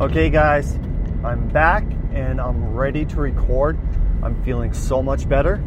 Okay, guys, I'm back and I'm ready to record. I'm feeling so much better.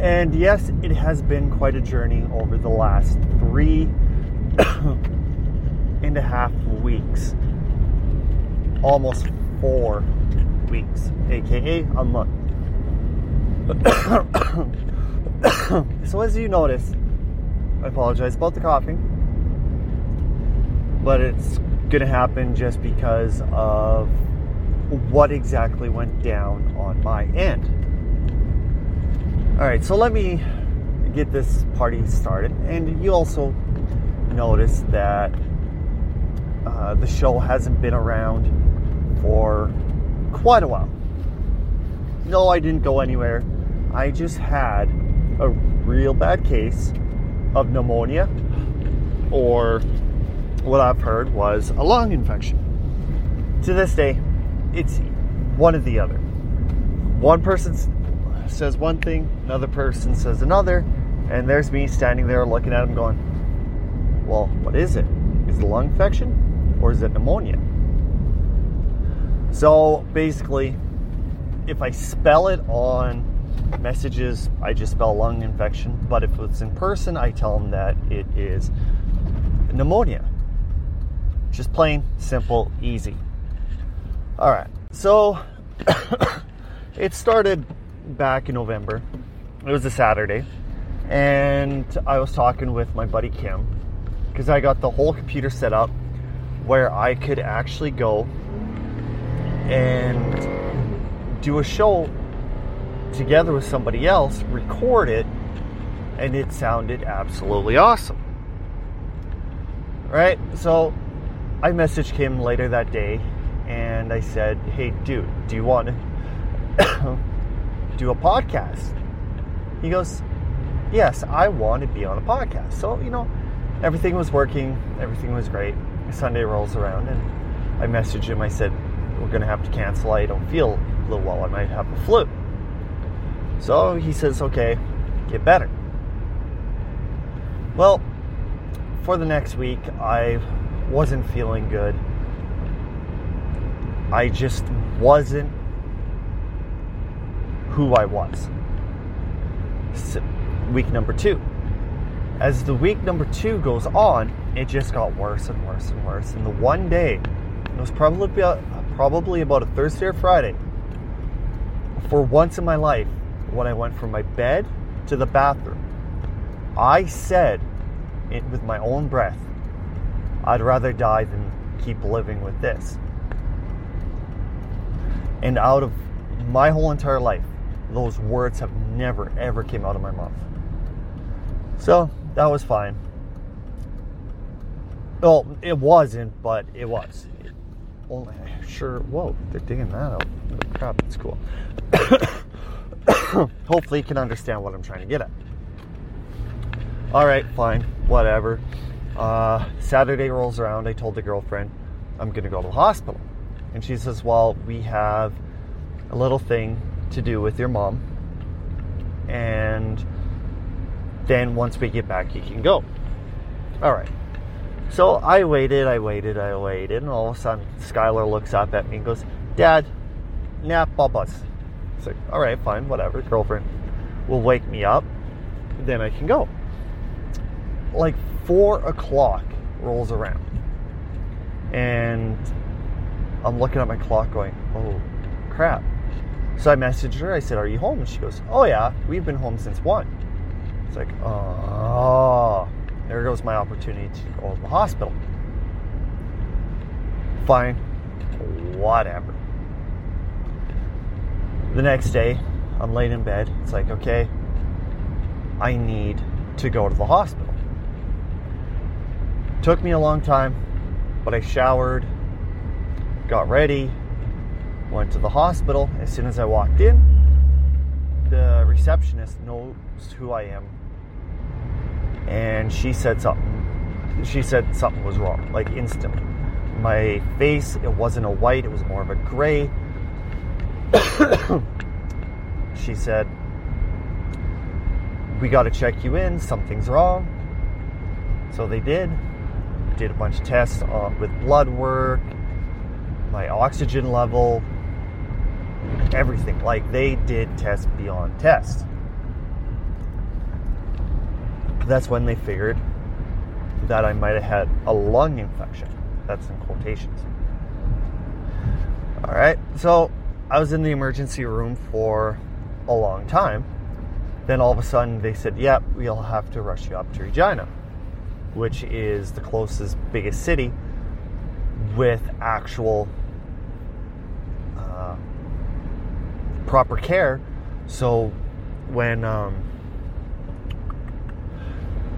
And yes, it has been quite a journey over the last three and a half weeks. Almost four weeks, aka a month. so, as you notice, I apologize about the coughing, but it's gonna happen just because of what exactly went down on my end. All right, so let me get this party started, and you also notice that uh, the show hasn't been around for quite a while. No, I didn't go anywhere. I just had a real bad case of pneumonia, or what I've heard was a lung infection. To this day, it's one or the other. One person says one thing, another person says another, and there's me standing there looking at him going, Well, what is it? Is it a lung infection or is it pneumonia? So basically, if I spell it on messages, I just spell lung infection. But if it's in person, I tell them that it is pneumonia. Just plain, simple, easy. All right. So it started back in November. It was a Saturday. And I was talking with my buddy Kim because I got the whole computer set up where I could actually go and do a show together with somebody else, record it, and it sounded absolutely awesome. Right? So I messaged him later that day and I said, Hey, dude, do you want to do a podcast? He goes, Yes, I want to be on a podcast. So, you know, everything was working, everything was great. Sunday rolls around and I messaged him. I said, We're going to have to cancel. I don't feel a little well. I might have the flu. So he says, Okay, get better. Well, for the next week, I wasn't feeling good. I just wasn't who I was. So, week number two. As the week number two goes on, it just got worse and worse and worse. And the one day, it was probably about, uh, probably about a Thursday or Friday, for once in my life, when I went from my bed to the bathroom, I said it with my own breath, I'd rather die than keep living with this. And out of my whole entire life, those words have never ever came out of my mouth. So that was fine. Well, it wasn't, but it was. It only sure. Whoa, they're digging that out. Crap, it's cool. Hopefully, you can understand what I'm trying to get at. All right, fine, whatever. Uh, Saturday rolls around. I told the girlfriend I'm going to go to the hospital, and she says, "Well, we have a little thing to do with your mom, and then once we get back, you can go." All right. So I waited, I waited, I waited, and all of a sudden, Skylar looks up at me and goes, "Dad, nap, I'll. It's like, all right, fine, whatever. Girlfriend will wake me up, then I can go. Like four o'clock rolls around, and I'm looking at my clock, going, "Oh, crap!" So I messaged her. I said, "Are you home?" And she goes, "Oh yeah, we've been home since one." It's like, oh, there goes my opportunity to go to the hospital. Fine, whatever. The next day, I'm laying in bed. It's like, okay, I need to go to the hospital. Took me a long time, but I showered, got ready, went to the hospital. As soon as I walked in, the receptionist knows who I am. And she said something. She said something was wrong, like instantly. My face, it wasn't a white, it was more of a gray. she said, We got to check you in, something's wrong. So they did. Did a bunch of tests uh, with blood work, my oxygen level, everything. Like they did test beyond test. That's when they figured that I might have had a lung infection. That's in quotations. All right, so I was in the emergency room for a long time. Then all of a sudden they said, Yep, yeah, we'll have to rush you up to Regina, which is the closest, biggest city with actual uh, proper care. So when um,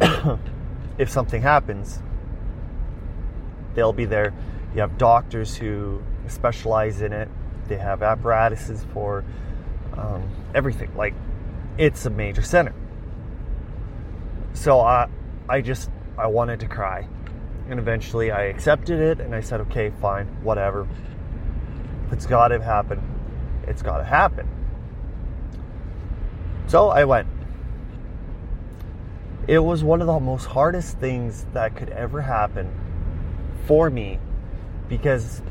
if something happens, they'll be there. You have doctors who specialize in it. They have apparatuses for um, everything. Like it's a major center. So I, I just I wanted to cry, and eventually I accepted it, and I said, okay, fine, whatever. If it's got to happen, it's got to happen. So I went. It was one of the most hardest things that could ever happen for me because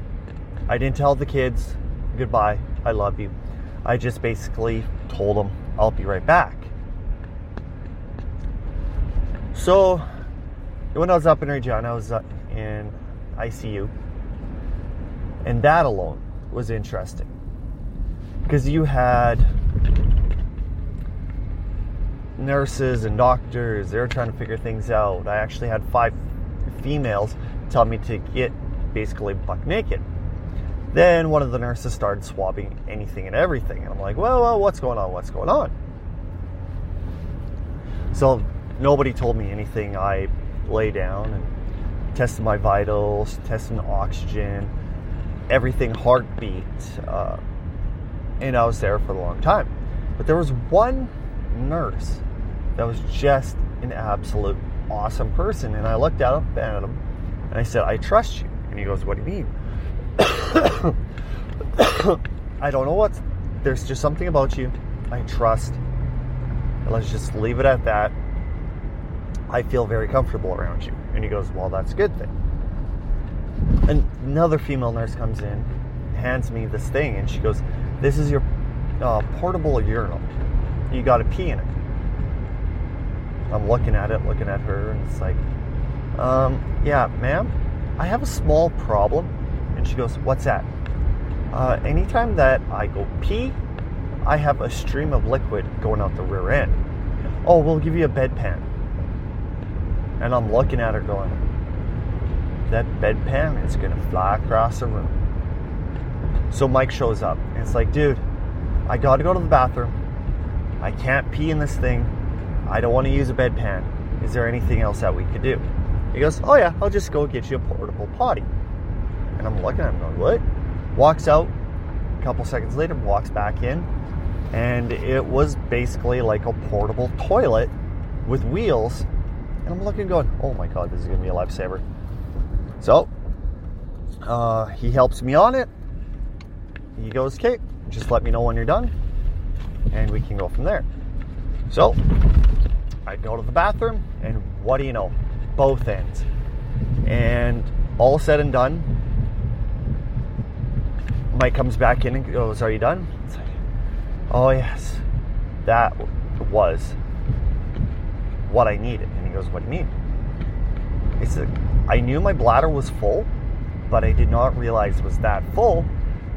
I didn't tell the kids goodbye, I love you. I just basically told them I'll be right back. So when I was up in Regina, I was in ICU, and that alone was interesting because you had nurses and doctors, they were trying to figure things out. I actually had five females tell me to get basically buck naked. Then one of the nurses started swabbing anything and everything. And I'm like, well, well, what's going on? What's going on? So nobody told me anything. I lay down and tested my vitals, tested oxygen, everything, heartbeat. Uh, and I was there for a long time. But there was one nurse that was just an absolute awesome person. And I looked up at him and I said, I trust you. And he goes, What do you mean? I don't know what. There's just something about you. I trust. Let's just leave it at that. I feel very comfortable around you. And he goes, Well, that's a good thing. And another female nurse comes in, hands me this thing, and she goes, This is your uh, portable urinal. You got to pee in it. I'm looking at it, looking at her, and it's like, um, yeah, ma'am, I have a small problem. And she goes, what's that? Uh, anytime that I go pee, I have a stream of liquid going out the rear end. Oh, we'll give you a bedpan. And I'm looking at her going, that bedpan is gonna fly across the room. So Mike shows up and it's like, dude, I gotta go to the bathroom. I can't pee in this thing. I don't want to use a bedpan. Is there anything else that we could do? He goes, Oh, yeah, I'll just go get you a portable potty. And I'm looking at him going, What? Walks out. A couple seconds later, walks back in. And it was basically like a portable toilet with wheels. And I'm looking, going, Oh my God, this is going to be a lifesaver. So uh, he helps me on it. He goes, Okay, just let me know when you're done. And we can go from there. So I go to the bathroom, and what do you know? Both ends. And all said and done, Mike comes back in and goes, Are you done? Like, Oh, yes. That was what I needed. Goes, What do you mean? He said, I knew my bladder was full, but I did not realize it was that full,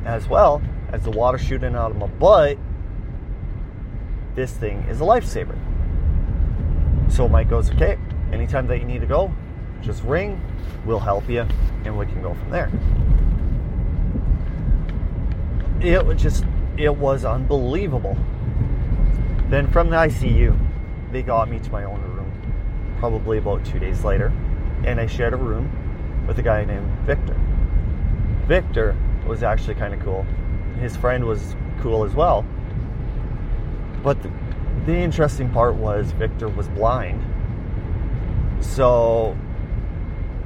as well as the water shooting out of my butt. This thing is a lifesaver. So Mike goes, Okay, anytime that you need to go, just ring, we'll help you, and we can go from there. It was just, it was unbelievable. Then from the ICU, they got me to my own probably about two days later, and I shared a room with a guy named Victor. Victor was actually kind of cool. His friend was cool as well. But the, the interesting part was Victor was blind. So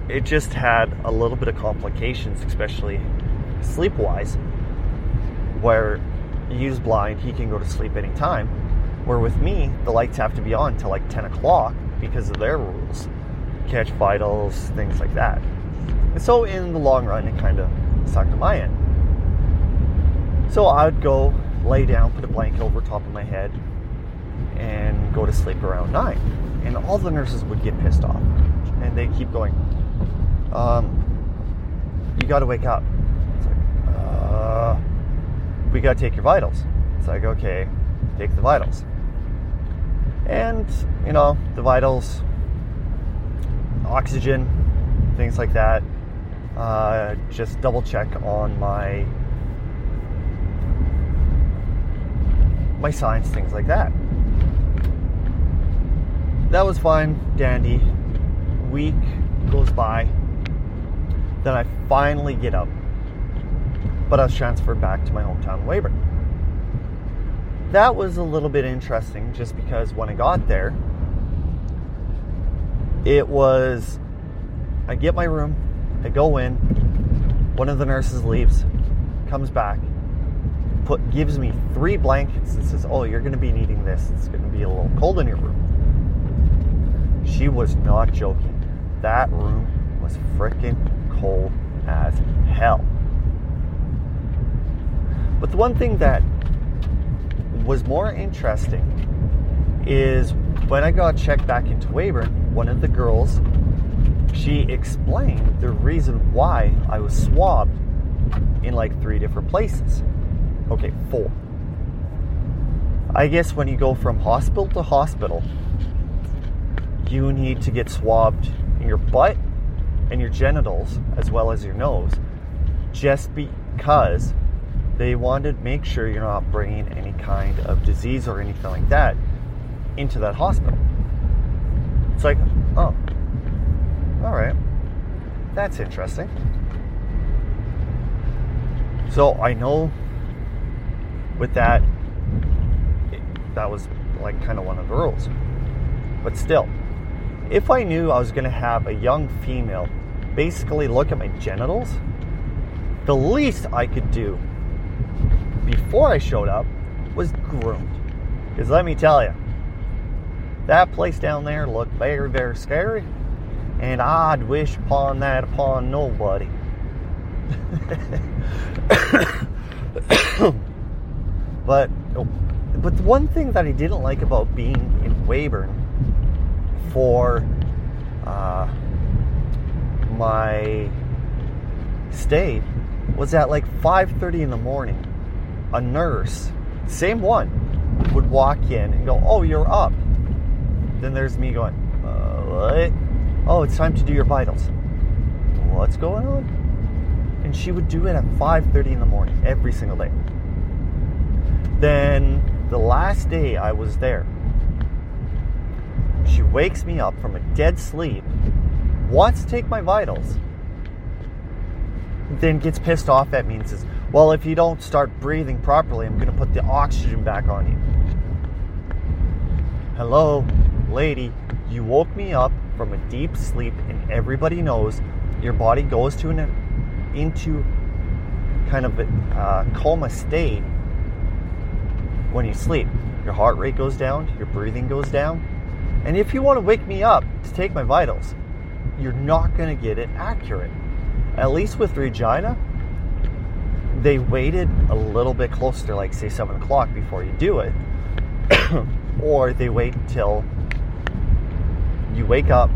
it just had a little bit of complications, especially sleep wise, where he's blind, he can go to sleep anytime. Where with me, the lights have to be on till like 10 o'clock because of their rules catch vitals, things like that. And so in the long run, it kind of sucked my end. So I would go lay down, put a blanket over top of my head, and go to sleep around nine. And all the nurses would get pissed off, and they keep going. Um, you got to wake up. It's like, uh, we got to take your vitals. It's like, okay, take the vitals. And, you know, the vitals, oxygen, things like that. Uh, just double check on my my signs, things like that. That was fine, dandy. Week goes by. Then I finally get up. But I was transferred back to my hometown, Weyburn. That was a little bit interesting just because when I got there, it was I get my room, I go in, one of the nurses leaves, comes back, put gives me three blankets and says, "Oh, you're going to be needing this. It's going to be a little cold in your room." She was not joking. That room was freaking cold as hell. But the one thing that was more interesting is when I got checked back into Weyburn, one of the girls, she explained the reason why I was swabbed in like three different places. Okay, four. I guess when you go from hospital to hospital, you need to get swabbed in your butt and your genitals as well as your nose just because they wanted to make sure you're not bringing any kind of disease or anything like that into that hospital. It's like, oh, all right, that's interesting. So I know with that, that was like kind of one of the rules. But still, if I knew I was going to have a young female basically look at my genitals, the least I could do before I showed up was groomed. Because let me tell you, that place down there looked very, very scary, and I'd wish upon that upon nobody. but but the one thing that I didn't like about being in Weyburn for uh, my stay was at like 5:30 in the morning. A nurse, same one, would walk in and go, "Oh, you're up." Then there's me going, uh, "What?" "Oh, it's time to do your vitals." What's going on? And she would do it at 5:30 in the morning every single day. Then the last day I was there, she wakes me up from a dead sleep, wants to take my vitals, then gets pissed off at me and says, Well, if you don't start breathing properly, I'm going to put the oxygen back on you. Hello, lady, you woke me up from a deep sleep, and everybody knows your body goes to an into kind of a uh, coma state when you sleep. Your heart rate goes down, your breathing goes down. And if you want to wake me up to take my vitals, you're not going to get it accurate. At least with Regina, they waited a little bit closer, like say 7 o'clock before you do it. or they wait until you wake up,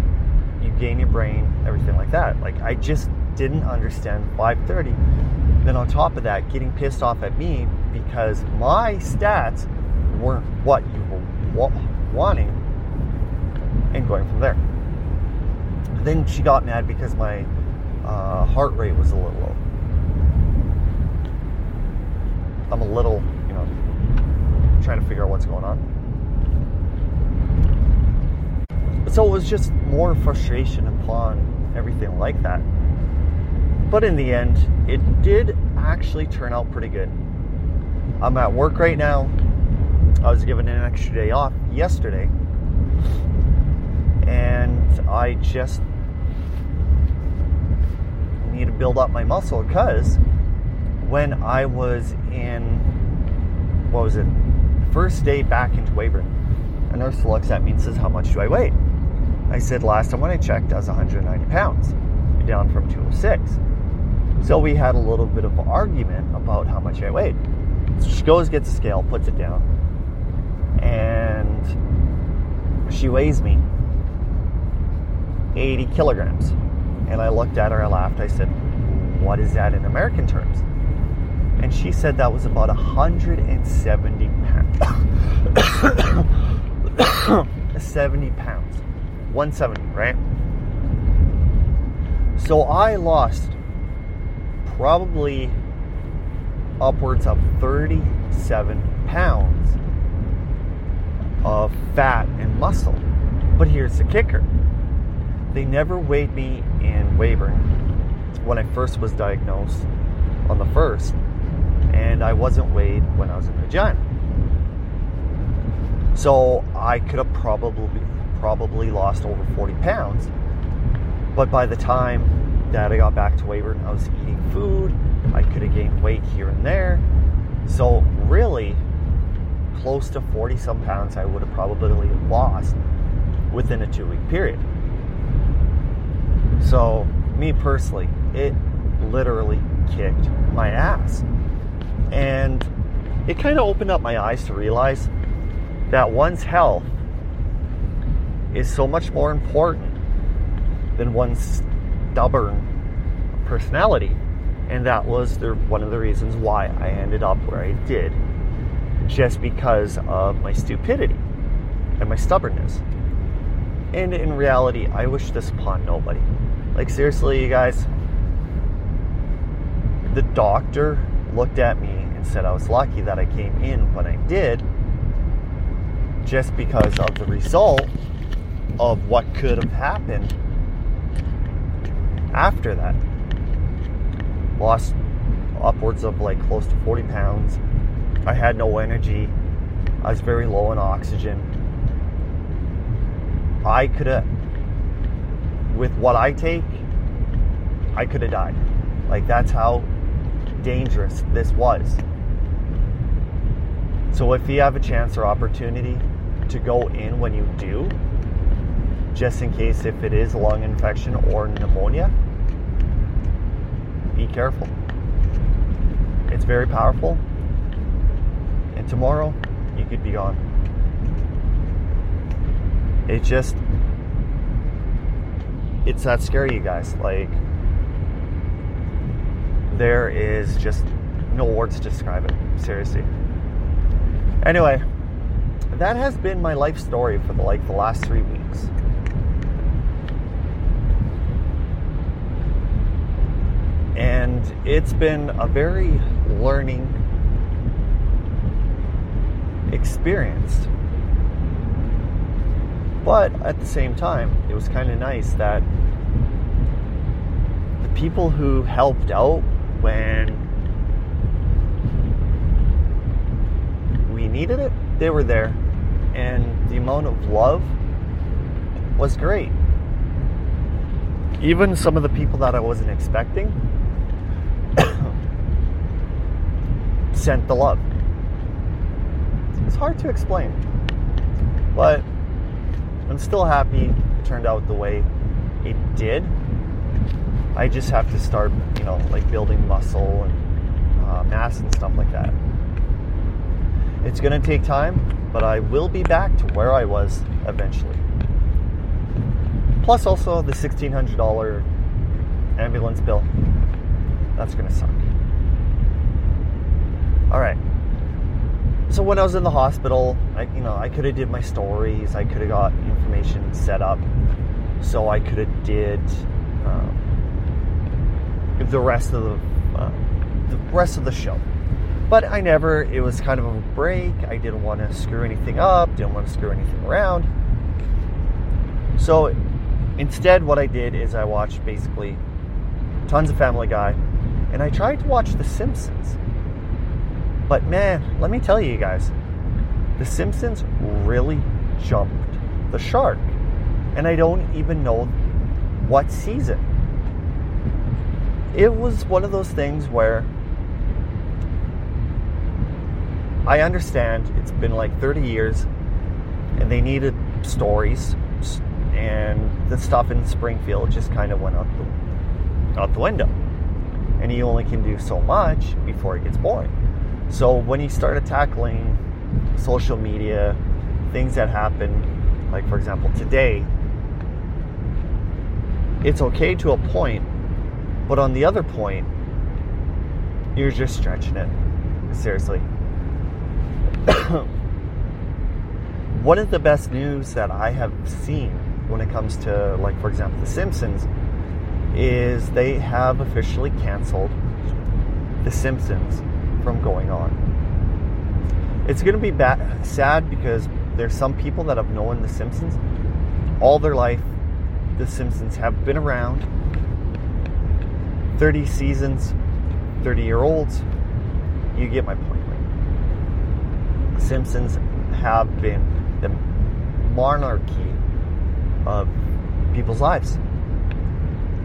you gain your brain, everything like that. Like I just didn't understand 5:30. Then on top of that, getting pissed off at me because my stats weren't what you were wanting, and going from there. Then she got mad because my uh, heart rate was a little low. I'm a little, you know, trying to figure out what's going on. So it was just more frustration upon everything like that. But in the end, it did actually turn out pretty good. I'm at work right now. I was given an extra day off yesterday. And I just need to build up my muscle because when I was in, what was it, first day back into Weyburn, a nurse looks at me and says, How much do I weigh? I said, Last time when I checked, I was 190 pounds. down from 206. So we had a little bit of argument about how much I weighed. So she goes, gets a scale, puts it down, and she weighs me 80 kilograms. And I looked at her, I laughed, I said, What is that in American terms? And she said that was about 170 pounds. 70 pounds. 170, right? So I lost probably upwards of 37 pounds of fat and muscle. But here's the kicker they never weighed me in Weyburn when I first was diagnosed on the first, and I wasn't weighed when I was in Regina. So I could have probably probably lost over 40 pounds. But by the time that I got back to Weyburn, I was eating food. I could have gained weight here and there. So really, close to 40 some pounds I would have probably lost within a two week period. So, me personally, it literally kicked my ass. And it kind of opened up my eyes to realize that one's health is so much more important than one's stubborn personality. And that was the, one of the reasons why I ended up where I did, just because of my stupidity and my stubbornness. And in reality, I wish this upon nobody. Like, seriously, you guys, the doctor looked at me and said I was lucky that I came in when I did, just because of the result of what could have happened after that. Lost upwards of like close to 40 pounds. I had no energy. I was very low in oxygen. I could have with what I take, I could have died. Like, that's how dangerous this was. So, if you have a chance or opportunity to go in when you do, just in case if it is a lung infection or pneumonia, be careful. It's very powerful, and tomorrow you could be gone. It just it's that scary, you guys. Like, there is just no words to describe it. Seriously. Anyway, that has been my life story for the, like the last three weeks. And it's been a very learning experience but at the same time, it was kind of nice that the people who helped out when we needed it, they were there. And the amount of love was great. Even some of the people that I wasn't expecting sent the love. It's hard to explain. But I'm still happy it turned out the way it did. I just have to start, you know, like building muscle and uh, mass and stuff like that. It's going to take time, but I will be back to where I was eventually. Plus, also the $1,600 ambulance bill. That's going to suck. All right so when I was in the hospital, I, you know, I could have did my stories. I could have got information set up, so I could have did um, the rest of the uh, the rest of the show. But I never. It was kind of a break. I didn't want to screw anything up. Didn't want to screw anything around. So instead, what I did is I watched basically tons of Family Guy, and I tried to watch The Simpsons but man, let me tell you guys, The Simpsons really jumped the shark. And I don't even know what season. It was one of those things where I understand it's been like 30 years and they needed stories and the stuff in Springfield just kind of went out the out the window. And he only can do so much before it gets boring. So when he started tackling social media, things that happen, like for example today, it's okay to a point, but on the other point, you're just stretching it. Seriously. One of the best news that I have seen when it comes to, like, for example, The Simpsons, is they have officially canceled The Simpsons from going on. It's going to be bad, sad because there's some people that have known The Simpsons all their life. The Simpsons have been around 30 seasons, 30 year olds. You get my point? Simpsons have been the monarchy of people's lives.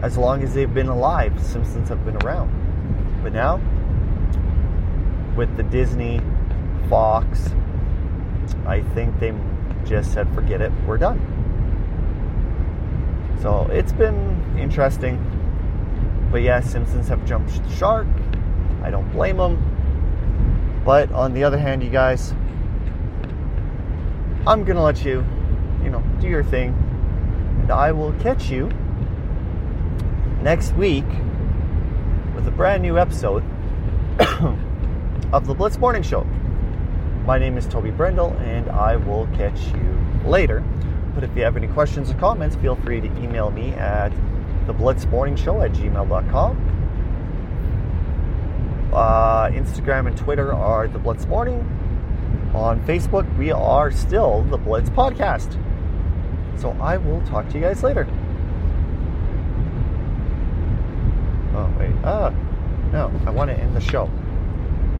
As long as they've been alive, Simpsons have been around. But now, with the Disney, Fox, I think they just said, forget it, we're done. So it's been interesting. But yeah, Simpsons have jumped the shark. I don't blame them. But on the other hand, you guys, I'm gonna let you, you know, do your thing, and I will catch you next week with a brand new episode of the Blitz Morning Show. My name is Toby Brendel, and I will catch you later. But if you have any questions or comments, feel free to email me at the Blitz Morning Show at gmail.com. Uh, Instagram and Twitter are the Blitz Morning. On Facebook, we are still the Blitz Podcast. So I will talk to you guys later. Oh, wait. Ah, no, I want to end the show.